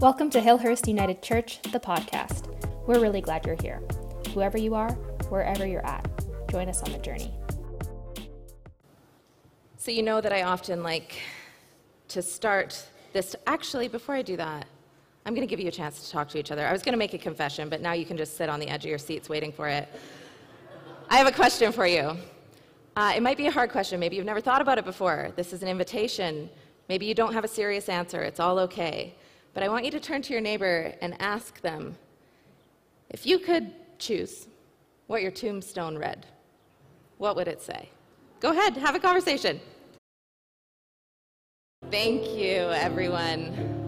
Welcome to Hillhurst United Church, the podcast. We're really glad you're here. Whoever you are, wherever you're at, join us on the journey. So, you know that I often like to start this. Actually, before I do that, I'm going to give you a chance to talk to each other. I was going to make a confession, but now you can just sit on the edge of your seats waiting for it. I have a question for you. Uh, it might be a hard question. Maybe you've never thought about it before. This is an invitation. Maybe you don't have a serious answer. It's all okay. But I want you to turn to your neighbor and ask them if you could choose what your tombstone read, what would it say? Go ahead, have a conversation. Thank you, everyone.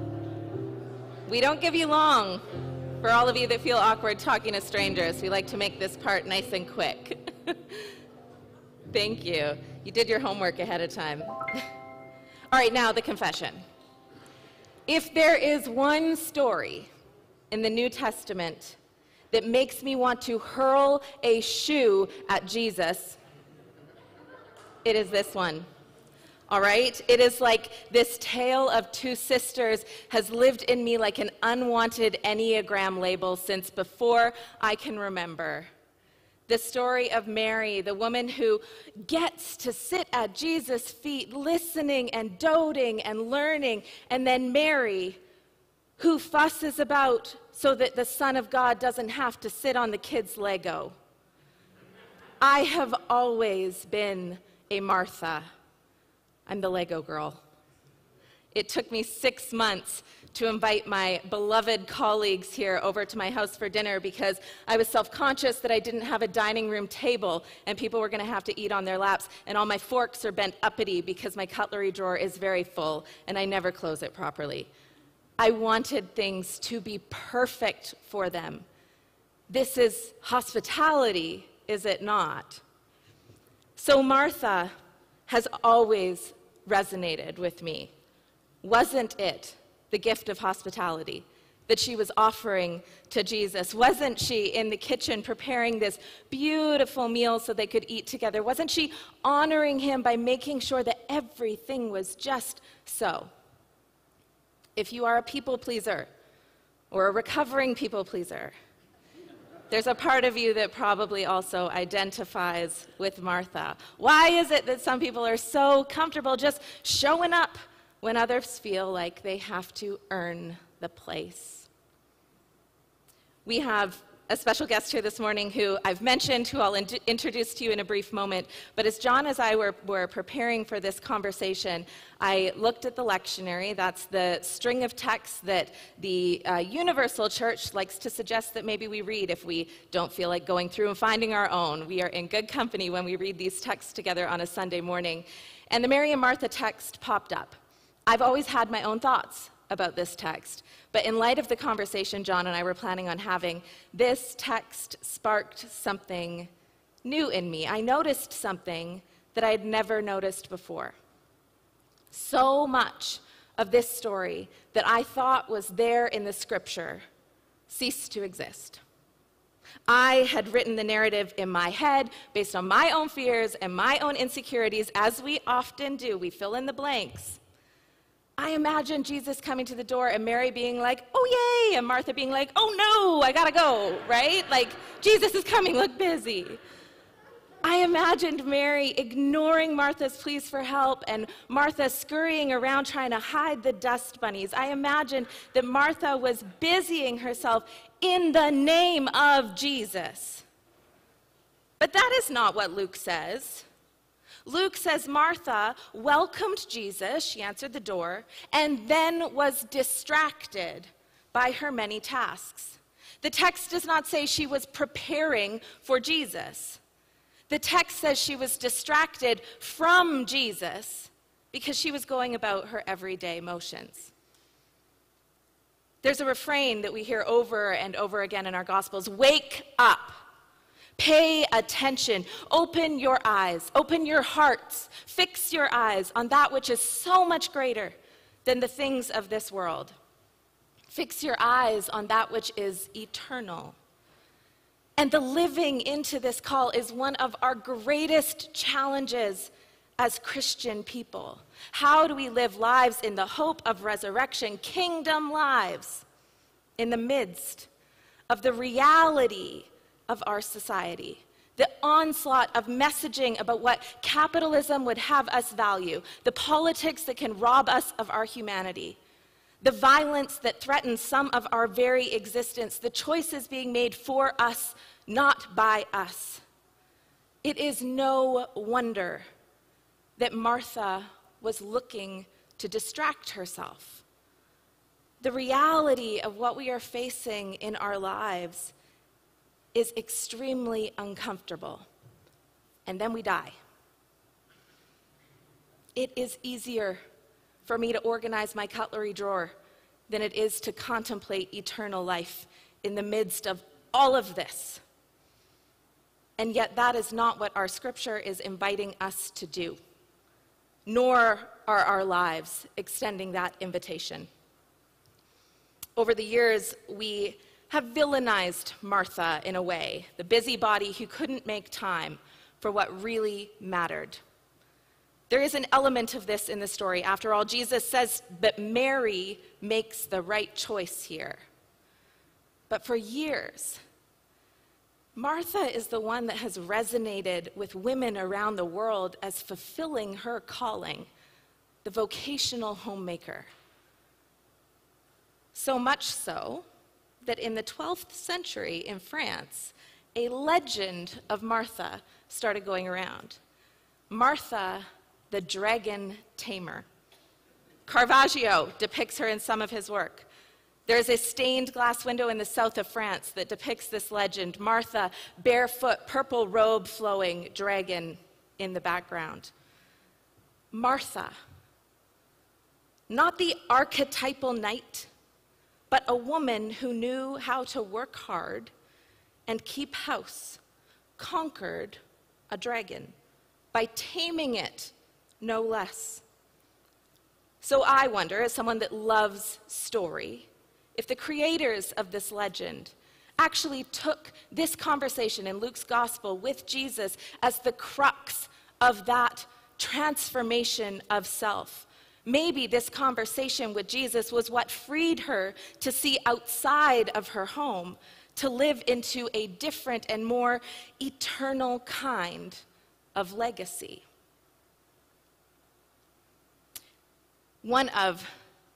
We don't give you long. For all of you that feel awkward talking to strangers, we like to make this part nice and quick. Thank you. You did your homework ahead of time. all right, now the confession. If there is one story in the New Testament that makes me want to hurl a shoe at Jesus, it is this one. All right? It is like this tale of two sisters has lived in me like an unwanted Enneagram label since before I can remember. The story of Mary, the woman who gets to sit at Jesus' feet, listening and doting and learning, and then Mary, who fusses about so that the Son of God doesn't have to sit on the kids' Lego. I have always been a Martha. I'm the Lego girl. It took me six months to invite my beloved colleagues here over to my house for dinner because I was self conscious that I didn't have a dining room table and people were going to have to eat on their laps. And all my forks are bent uppity because my cutlery drawer is very full and I never close it properly. I wanted things to be perfect for them. This is hospitality, is it not? So Martha has always resonated with me. Wasn't it the gift of hospitality that she was offering to Jesus? Wasn't she in the kitchen preparing this beautiful meal so they could eat together? Wasn't she honoring him by making sure that everything was just so? If you are a people pleaser or a recovering people pleaser, there's a part of you that probably also identifies with Martha. Why is it that some people are so comfortable just showing up when others feel like they have to earn the place? We have a special guest here this morning who I've mentioned, who I'll in- introduce to you in a brief moment. But as John and I were, were preparing for this conversation, I looked at the lectionary. That's the string of texts that the uh, Universal Church likes to suggest that maybe we read if we don't feel like going through and finding our own. We are in good company when we read these texts together on a Sunday morning. And the Mary and Martha text popped up. I've always had my own thoughts about this text. But in light of the conversation John and I were planning on having, this text sparked something new in me. I noticed something that I had never noticed before. So much of this story that I thought was there in the scripture ceased to exist. I had written the narrative in my head based on my own fears and my own insecurities, as we often do. We fill in the blanks. I imagine Jesus coming to the door and Mary being like, oh, yay, and Martha being like, oh, no, I gotta go, right? Like, Jesus is coming, look busy. I imagined Mary ignoring Martha's pleas for help and Martha scurrying around trying to hide the dust bunnies. I imagined that Martha was busying herself in the name of Jesus. But that is not what Luke says. Luke says Martha welcomed Jesus, she answered the door, and then was distracted by her many tasks. The text does not say she was preparing for Jesus. The text says she was distracted from Jesus because she was going about her everyday motions. There's a refrain that we hear over and over again in our Gospels wake up. Pay attention. Open your eyes. Open your hearts. Fix your eyes on that which is so much greater than the things of this world. Fix your eyes on that which is eternal. And the living into this call is one of our greatest challenges as Christian people? How do we live lives in the hope of resurrection, kingdom lives, in the midst of the reality of our society? The onslaught of messaging about what capitalism would have us value, the politics that can rob us of our humanity, the violence that threatens some of our very existence, the choices being made for us, not by us. It is no wonder that Martha was looking to distract herself. The reality of what we are facing in our lives is extremely uncomfortable, and then we die. It is easier for me to organize my cutlery drawer than it is to contemplate eternal life in the midst of all of this. And yet, that is not what our scripture is inviting us to do, nor are our lives extending that invitation. Over the years, we have villainized Martha in a way, the busybody who couldn't make time for what really mattered. There is an element of this in the story. After all, Jesus says that Mary makes the right choice here. But for years, Martha is the one that has resonated with women around the world as fulfilling her calling, the vocational homemaker. So much so that in the 12th century in France, a legend of Martha started going around. Martha the dragon tamer. Caravaggio depicts her in some of his work. There's a stained glass window in the south of France that depicts this legend Martha, barefoot, purple robe flowing, dragon in the background. Martha, not the archetypal knight, but a woman who knew how to work hard and keep house, conquered a dragon by taming it no less. So I wonder, as someone that loves story, if the creators of this legend actually took this conversation in Luke's gospel with Jesus as the crux of that transformation of self. Maybe this conversation with Jesus was what freed her to see outside of her home, to live into a different and more eternal kind of legacy. One of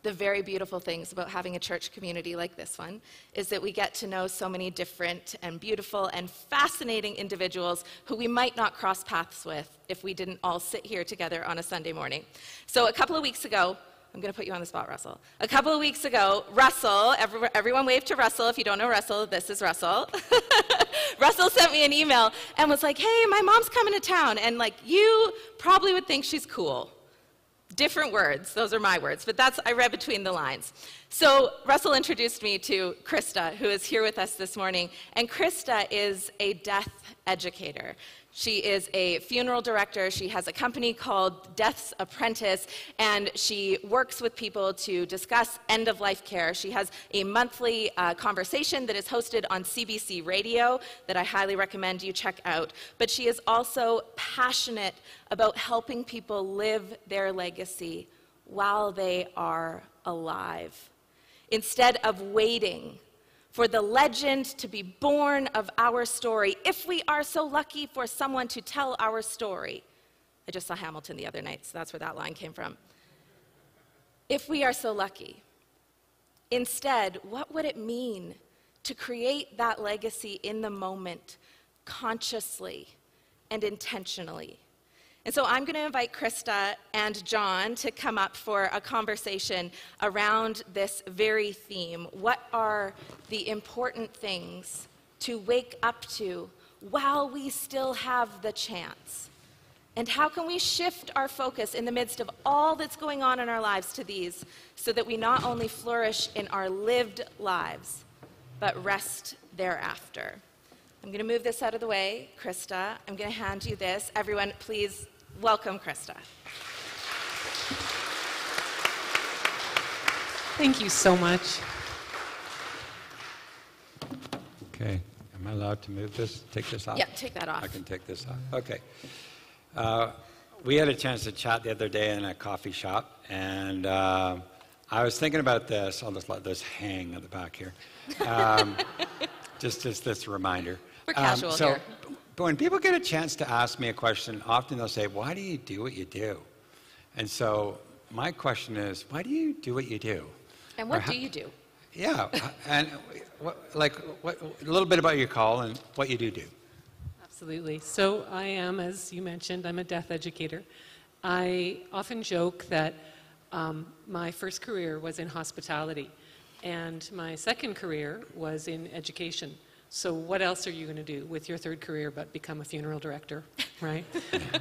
the very beautiful things about having a church community like this one is that we get to know so many different and beautiful and fascinating individuals who we might not cross paths with if we didn't all sit here together on a Sunday morning. So, a couple of weeks ago, I'm going to put you on the spot, Russell. A couple of weeks ago, Russell, every, everyone wave to Russell. If you don't know Russell, this is Russell. Russell sent me an email and was like, hey, my mom's coming to town. And like, you probably would think she's cool. Different words, those are my words, but that's, I read between the lines. So Russell introduced me to Krista, who is here with us this morning, and Krista is a death educator. She is a funeral director. She has a company called Death's Apprentice, and she works with people to discuss end of life care. She has a monthly uh, conversation that is hosted on CBC Radio that I highly recommend you check out. But she is also passionate about helping people live their legacy while they are alive. Instead of waiting for the legend to be born of our story, if we are so lucky for someone to tell our story. I just saw Hamilton the other night, so that's where that line came from. If we are so lucky. Instead, what would it mean to create that legacy in the moment, consciously and intentionally? And so I'm going to invite Krista and John to come up for a conversation around this very theme. What are the important things to wake up to while we still have the chance? And how can we shift our focus in the midst of all that's going on in our lives to these so that we not only flourish in our lived lives, but rest thereafter? I'm going to move this out of the way. Krista, I'm going to hand you this. Everyone, please Welcome, Krista. Thank you so much. Okay, am I allowed to move this, take this off? Yeah, take that off. I can take this off, okay. Uh, we had a chance to chat the other day in a coffee shop, and uh, I was thinking about this. I'll just let this hang at the back here. Um, just, just this reminder. We're casual so, here. But when people get a chance to ask me a question, often they'll say, Why do you do what you do? And so my question is, Why do you do what you do? And what how- do you do? Yeah, and what, like what, a little bit about your call and what you do do. Absolutely. So I am, as you mentioned, I'm a death educator. I often joke that um, my first career was in hospitality, and my second career was in education. So what else are you going to do with your third career but become a funeral director, right?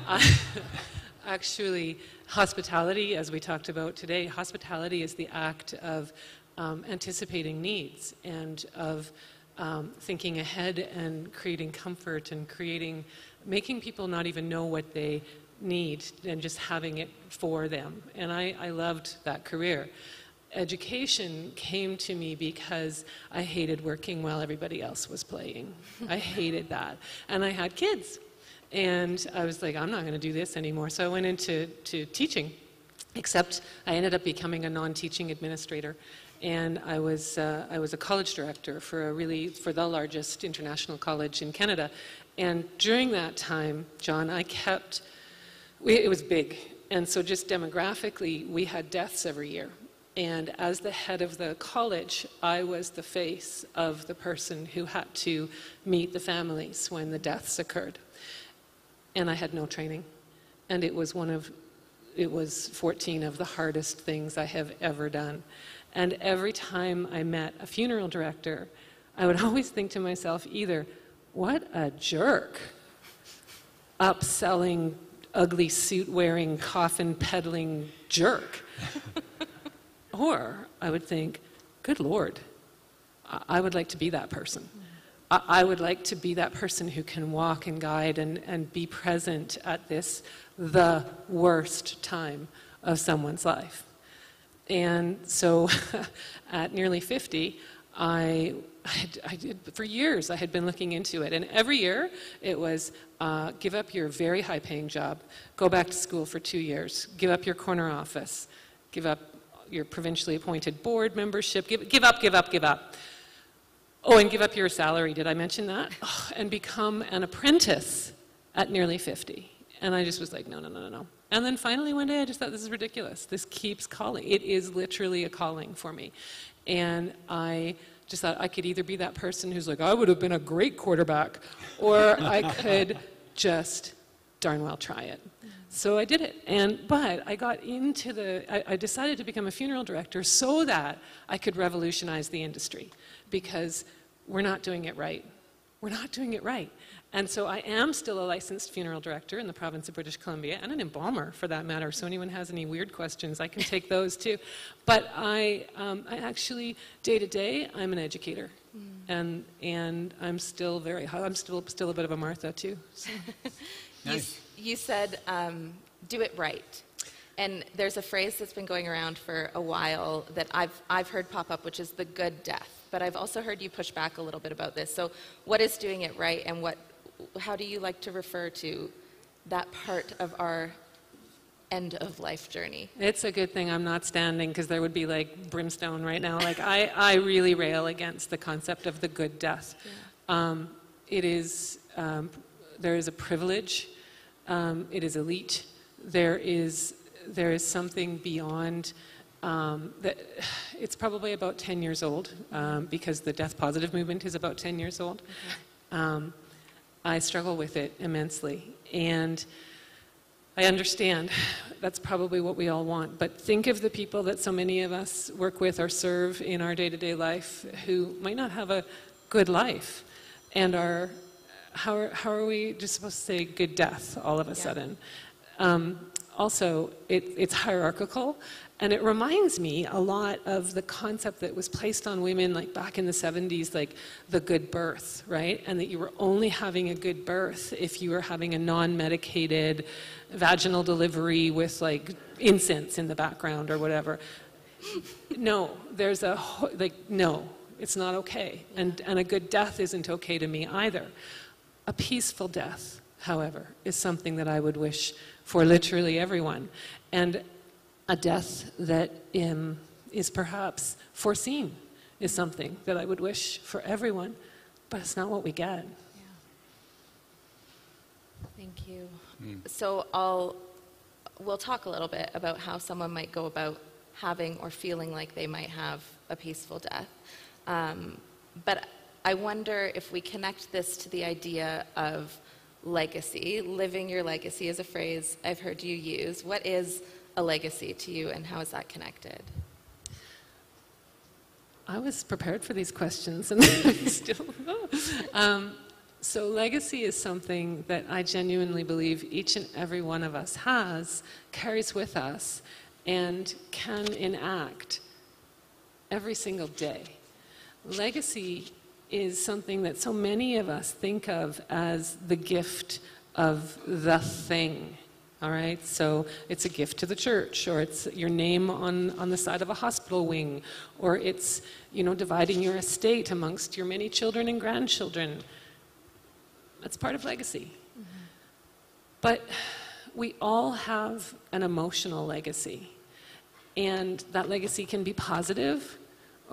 I- Actually, hospitality, as we talked about today, hospitality is the act of um, anticipating needs and of um, thinking ahead and creating comfort and creating, making people not even know what they need and just having it for them. And I, I loved that career. Education came to me because I hated working while everybody else was playing. I hated that. And I had kids. And I was like, I'm not going to do this anymore. So I went into to teaching, except I ended up becoming a non-teaching administrator. And I was, uh, I was a college director for a really, for the largest international college in Canada. And during that time, John, I kept, it was big. And so just demographically, we had deaths every year. And as the head of the college, I was the face of the person who had to meet the families when the deaths occurred and I had no training. And it was one of, it was 14 of the hardest things I have ever done. And every time I met a funeral director, I would always think to myself either, what a jerk, upselling, ugly suit wearing, coffin peddling jerk. or I would think, good Lord, I would like to be that person. I would like to be that person who can walk and guide and, and be present at this, the worst time of someone's life. And so at nearly 50, I, I, I did, for years, I had been looking into it. And every year, it was uh, give up your very high paying job, go back to school for two years, give up your corner office, give up your provincially appointed board membership, give, give up, give up, give up. Oh, and give up your salary. Did I mention that? Ugh, and become an apprentice at nearly 50. And I just was like, no, no, no, no, no. And then finally one day I just thought, this is ridiculous. This keeps calling. It is literally a calling for me. And I just thought I could either be that person who's like, I would have been a great quarterback, or I could just darn well try it. Mm-hmm. So I did it. And, but I got into the, I, I decided to become a funeral director so that I could revolutionize the industry because we're not doing it right. We're not doing it right. And so I am still a licensed funeral director in the province of British Columbia and an embalmer for that matter. So anyone has any weird questions, I can take those too. But I, um, I actually, day to day, I'm an educator. And, and I'm still very, I'm still, still a bit of a Martha too. So. You, Nice. you said, um, do it right. And there's a phrase that's been going around for a while that I've, I've heard pop up, which is the good death. But I've also heard you push back a little bit about this. So, what is doing it right, and what, how do you like to refer to that part of our end of life journey? It's a good thing I'm not standing because there would be like brimstone right now. Like, I, I really rail against the concept of the good death. Um, it is, um, there is a privilege, um, it is elite, there is, there is something beyond. Um, that it's probably about 10 years old um, because the death positive movement is about 10 years old. Um, I struggle with it immensely. And I understand that's probably what we all want, but think of the people that so many of us work with or serve in our day to day life who might not have a good life and are, how are, how are we just supposed to say good death all of a sudden? Um, also, it, it's hierarchical, and it reminds me a lot of the concept that was placed on women like back in the 70s, like the good birth, right? And that you were only having a good birth if you were having a non medicated vaginal delivery with like incense in the background or whatever. No, there's a, like, no, it's not okay. And, and a good death isn't okay to me either. A peaceful death however, is something that I would wish for literally everyone. And a death that um, is perhaps foreseen is something that I would wish for everyone, but it's not what we get. Thank you. So I'll we'll talk a little bit about how someone might go about having or feeling like they might have a peaceful death. Um, but I wonder if we connect this to the idea of legacy. Living your legacy is a phrase I've heard you use. What is a legacy to you, and how is that connected? I was prepared for these questions, and still. um, so, legacy is something that I genuinely believe each and every one of us has, carries with us, and can enact every single day. Legacy is something that so many of us think of as the gift of the thing. All right, so it's a gift to the church, or it's your name on, on the side of a hospital wing, or it's you know dividing your estate amongst your many children and grandchildren. That's part of legacy. Mm-hmm. But we all have an emotional legacy, and that legacy can be positive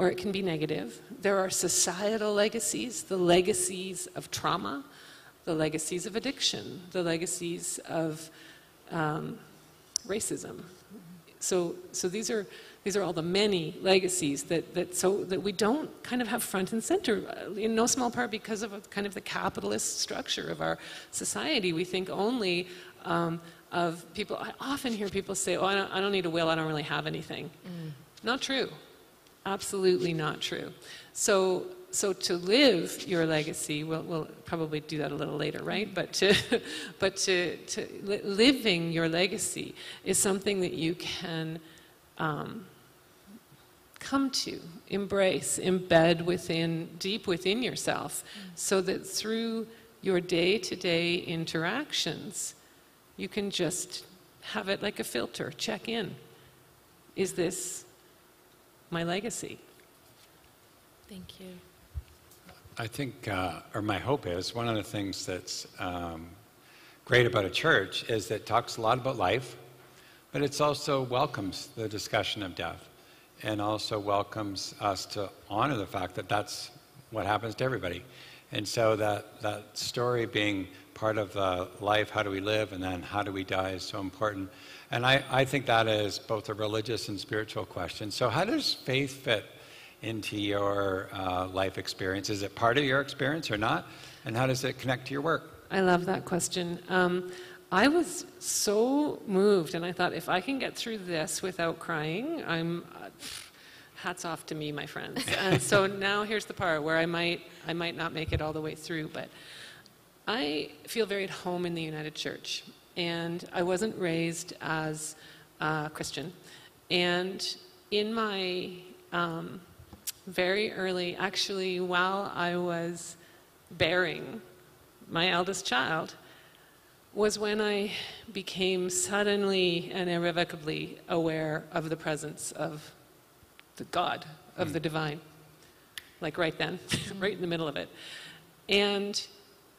or it can be negative. There are societal legacies, the legacies of trauma, the legacies of addiction, the legacies of um, racism. So, so these are these are all the many legacies that, that so that we don't kind of have front and center uh, in no small part because of a, kind of the capitalist structure of our society. We think only um, of people. I often hear people say, "Oh, I don't, I don't, need a will. I don't really have anything." Mm. Not true. Absolutely not true. So so to live your legacy, we'll, we'll, probably do that a little later, right? But to, but to, to li- living your legacy is something that you can um, come to, embrace, embed within, deep within yourself, so that through your day-to-day interactions, you can just have it like a filter, check in. Is this my legacy? Thank you. I think, uh, or my hope is, one of the things that's um, great about a church is that it talks a lot about life, but it also welcomes the discussion of death and also welcomes us to honor the fact that that's what happens to everybody. And so that, that story being part of uh, life, how do we live, and then how do we die is so important. And I, I think that is both a religious and spiritual question. So, how does faith fit into your uh, life experience? Is it part of your experience or not? And how does it connect to your work? I love that question. Um, I was so moved, and I thought, if I can get through this without crying, I'm. Uh, hats off to me, my friends. And so now here's the part where I might, I might not make it all the way through, but I feel very at home in the United Church. And I wasn't raised as a Christian. And in my um, very early, actually, while I was bearing my eldest child, was when I became suddenly and irrevocably aware of the presence of the God, of mm. the divine. Like right then, right in the middle of it. And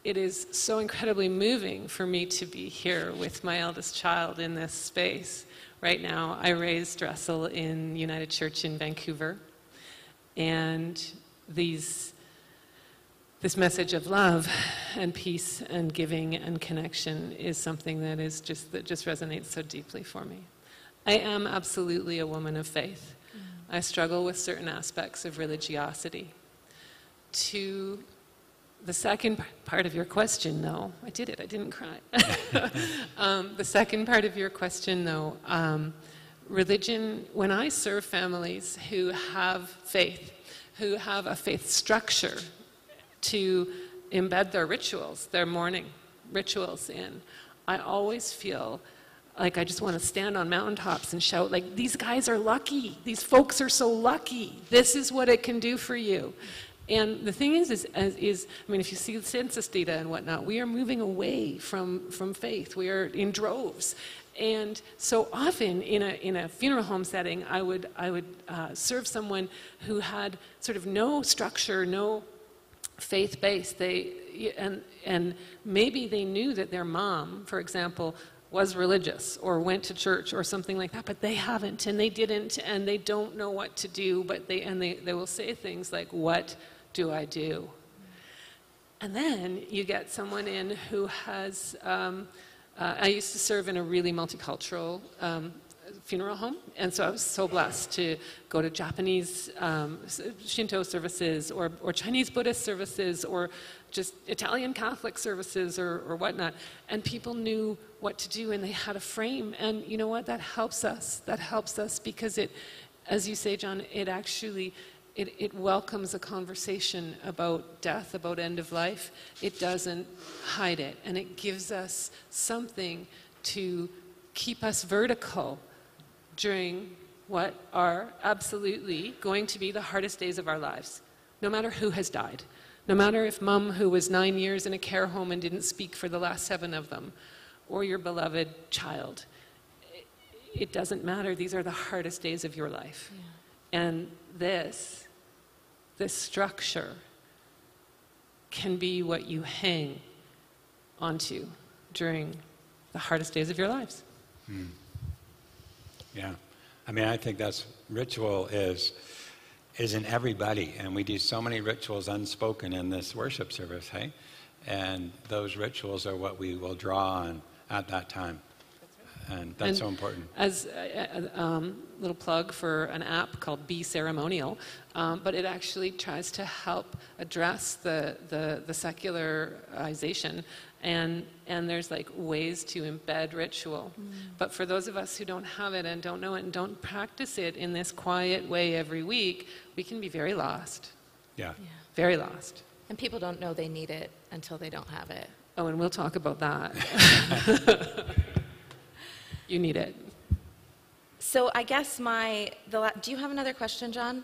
it is so incredibly moving for me to be here with my eldest child in this space. Right now, I raised Russell in United Church in Vancouver. And these, this message of love and peace and giving and connection is something that is just that just resonates so deeply for me. I am absolutely a woman of faith. Mm-hmm. I struggle with certain aspects of religiosity. To the second part of your question, though, I did it, I didn't cry. um, the second part of your question, though, um, religion, when I serve families who have faith, who have a faith structure to embed their rituals, their morning rituals in, I always feel like I just want to stand on mountaintops and shout, like, these guys are lucky. These folks are so lucky. This is what it can do for you. And the thing is, is, is, I mean, if you see the census data and whatnot, we are moving away from, from faith. We are in droves. And so often in a, in a funeral home setting, I would, I would uh, serve someone who had sort of no structure, no faith-based. They and and maybe they knew that their mom, for example, was religious or went to church or something like that, but they haven't and they didn't and they don't know what to do, but they and they, they will say things like, What do I do? And then you get someone in who has um, uh, I used to serve in a really multicultural um, funeral home, and so I was so blessed to go to Japanese um, Shinto services or, or Chinese Buddhist services or just Italian Catholic services or, or whatnot. And people knew what to do and they had a frame. And you know what? That helps us. That helps us because it, as you say, John, it actually it, it, welcomes a conversation about death, about end of life. It doesn't hide it, and it gives us something to keep us vertical during what are absolutely going to be the hardest days of our lives, no matter who has died. No matter if mum, who was nine years in a care home and didn't speak for the last seven of them, or your beloved child, it doesn't matter. These are the hardest days of your life. Yeah. And this, this structure, can be what you hang onto during the hardest days of your lives. Hmm. Yeah. I mean, I think that's ritual is is in everybody, and we do so many rituals unspoken in this worship service, hey? And those rituals are what we will draw on at that time. And that's and so important. As a, a um, little plug for an app called Be Ceremonial, um, but it actually tries to help address the, the, the secularization and and there's like ways to embed ritual mm. but for those of us who don't have it and don't know it and don't practice it in this quiet way every week we can be very lost yeah, yeah. very lost and people don't know they need it until they don't have it oh and we'll talk about that you need it so i guess my the la- do you have another question john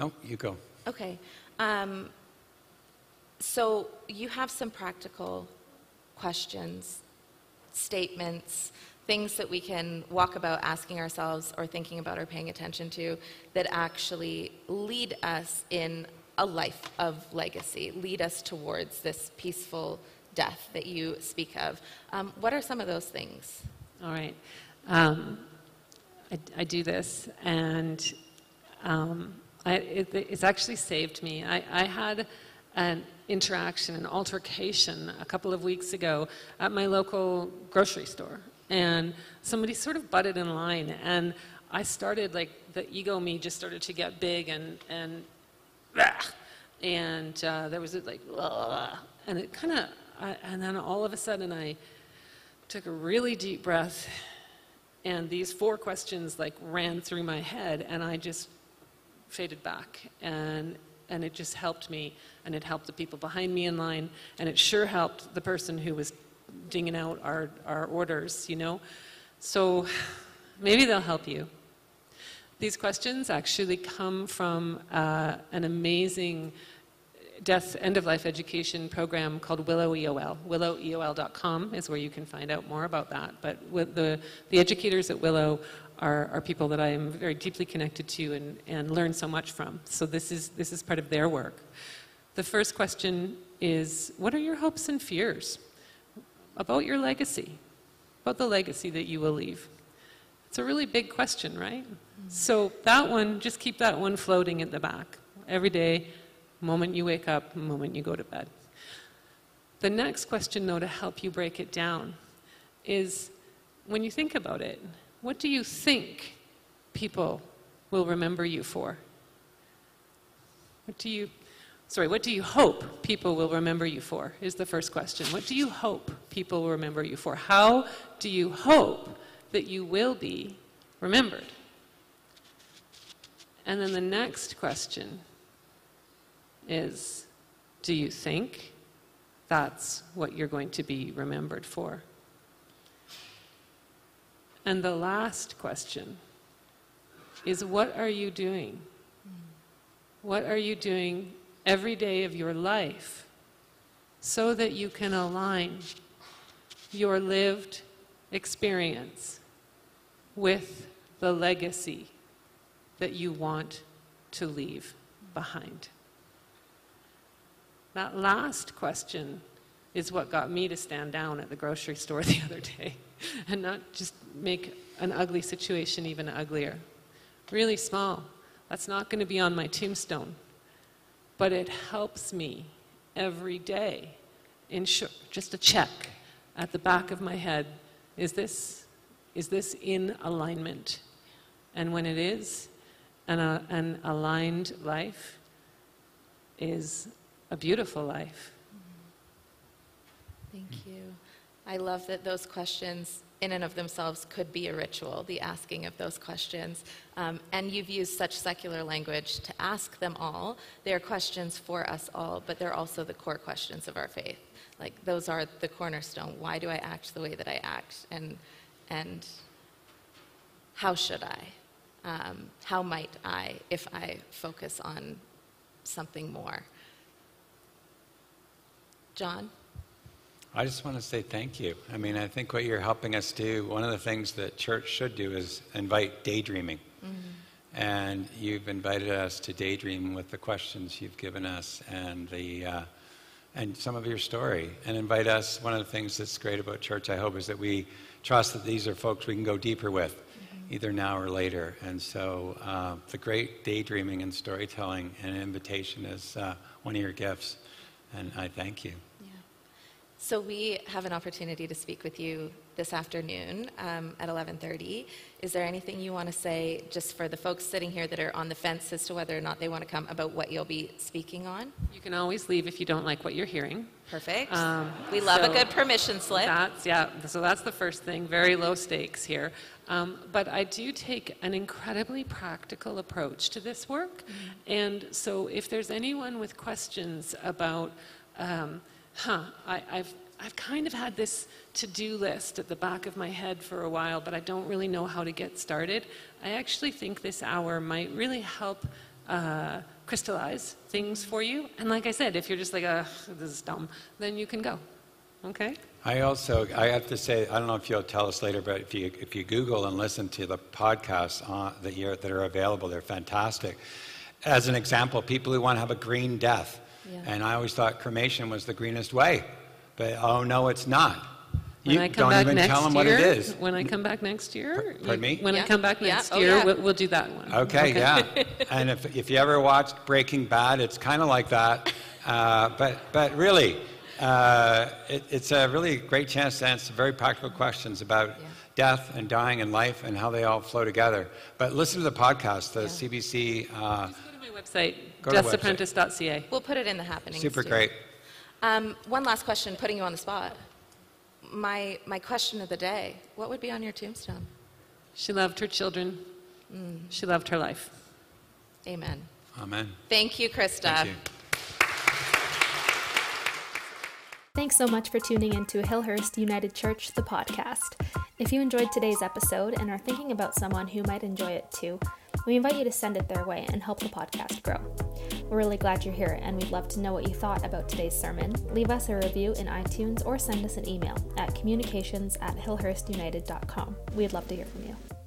no you go okay um, so you have some practical questions, statements, things that we can walk about asking ourselves or thinking about or paying attention to that actually lead us in a life of legacy, lead us towards this peaceful death that you speak of. Um, what are some of those things? All right. Um, I, I, do this, and um, I, it, it's actually saved me. I, I had an interaction, an altercation a couple of weeks ago at my local grocery store. And somebody sort of butted in line, and I started, like, the ego me just started to get big, and, and, and uh, there was like, and it kind of, and then all of a sudden I took a really deep breath, and these four questions, like, ran through my head, and I just faded back. And and it just helped me, and it helped the people behind me in line, and it sure helped the person who was dinging out our, our orders, you know? So maybe they'll help you. These questions actually come from uh, an amazing death end of life education program called Willow EOL. WillowEOL.com is where you can find out more about that. But the, the educators at Willow are, are people that I am very deeply connected to and, and learn so much from. So this is, this is part of their work. The first question is What are your hopes and fears about your legacy, about the legacy that you will leave? It's a really big question, right? Mm-hmm. So that one, just keep that one floating at the back every day, moment you wake up, moment you go to bed. The next question, though, to help you break it down is when you think about it, what do you think people will remember you for? What do you, sorry, what do you hope people will remember you for? Is the first question. What do you hope people will remember you for? How do you hope that you will be remembered? And then the next question is Do you think that's what you're going to be remembered for? And the last question is what are you doing? What are you doing every day of your life so that you can align your lived experience with the legacy that you want to leave behind? That last question is what got me to stand down at the grocery store the other day and not just make an ugly situation even uglier. Really small. That's not going to be on my tombstone. But it helps me every day. Ensure, just a check at the back of my head is this, is this in alignment? And when it is, an, uh, an aligned life is a beautiful life. Thank you. I love that those questions, in and of themselves, could be a ritual, the asking of those questions. Um, and you've used such secular language to ask them all. They're questions for us all, but they're also the core questions of our faith. Like, those are the cornerstone. Why do I act the way that I act? And, and how should I? Um, how might I if I focus on something more? John? I just want to say thank you. I mean, I think what you're helping us do, one of the things that church should do is invite daydreaming. Mm-hmm. And you've invited us to daydream with the questions you've given us and the uh, and some of your story. And invite us. One of the things that's great about church, I hope, is that we trust that these are folks we can go deeper with, mm-hmm. either now or later. And so, uh, the great daydreaming and storytelling and invitation is uh, one of your gifts. And I thank you. So we have an opportunity to speak with you this afternoon um, at 11:30. Is there anything you want to say, just for the folks sitting here that are on the fence as to whether or not they want to come, about what you'll be speaking on? You can always leave if you don't like what you're hearing. Perfect. Um, we love so a good permission slip. That's yeah. So that's the first thing. Very low stakes here. Um, but I do take an incredibly practical approach to this work, mm-hmm. and so if there's anyone with questions about um, huh, I, I've, I've kind of had this to do list at the back of my head for a while, but I don't really know how to get started. I actually think this hour might really help uh, crystallize things for you. And like I said, if you're just like, this is dumb, then you can go. Okay? I also, I have to say, I don't know if you'll tell us later, but if you, if you Google and listen to the podcasts uh, that, that are available, they're fantastic. As an example, people who want to have a green death, yeah. And I always thought cremation was the greenest way. But oh no, it's not. When you I come don't back even next tell them year, what it is. When I come back next year, pardon me. When yeah. I come back yeah. next oh, year, yeah. we'll, we'll, do that one. Okay, okay. yeah. and if if you ever watched Breaking Bad, it's kind of like that. Uh, but but really, uh, it, it's a really great chance to answer very practical questions about. Yeah. Death and dying and life and how they all flow together. But listen to the podcast, the CBC. Uh, website, deathsapprentice.ca. We'll put it in the happening. Super great. Um, one last question, putting you on the spot. My, my question of the day what would be on your tombstone? She loved her children. Mm. She loved her life. Amen. Amen. Thank you, Krista. Thank you. Thanks so much for tuning in to Hillhurst United Church, the podcast. If you enjoyed today's episode and are thinking about someone who might enjoy it too, we invite you to send it their way and help the podcast grow. We're really glad you're here, and we'd love to know what you thought about today's sermon. Leave us a review in iTunes or send us an email at communications at hillhurstunited.com. We'd love to hear from you.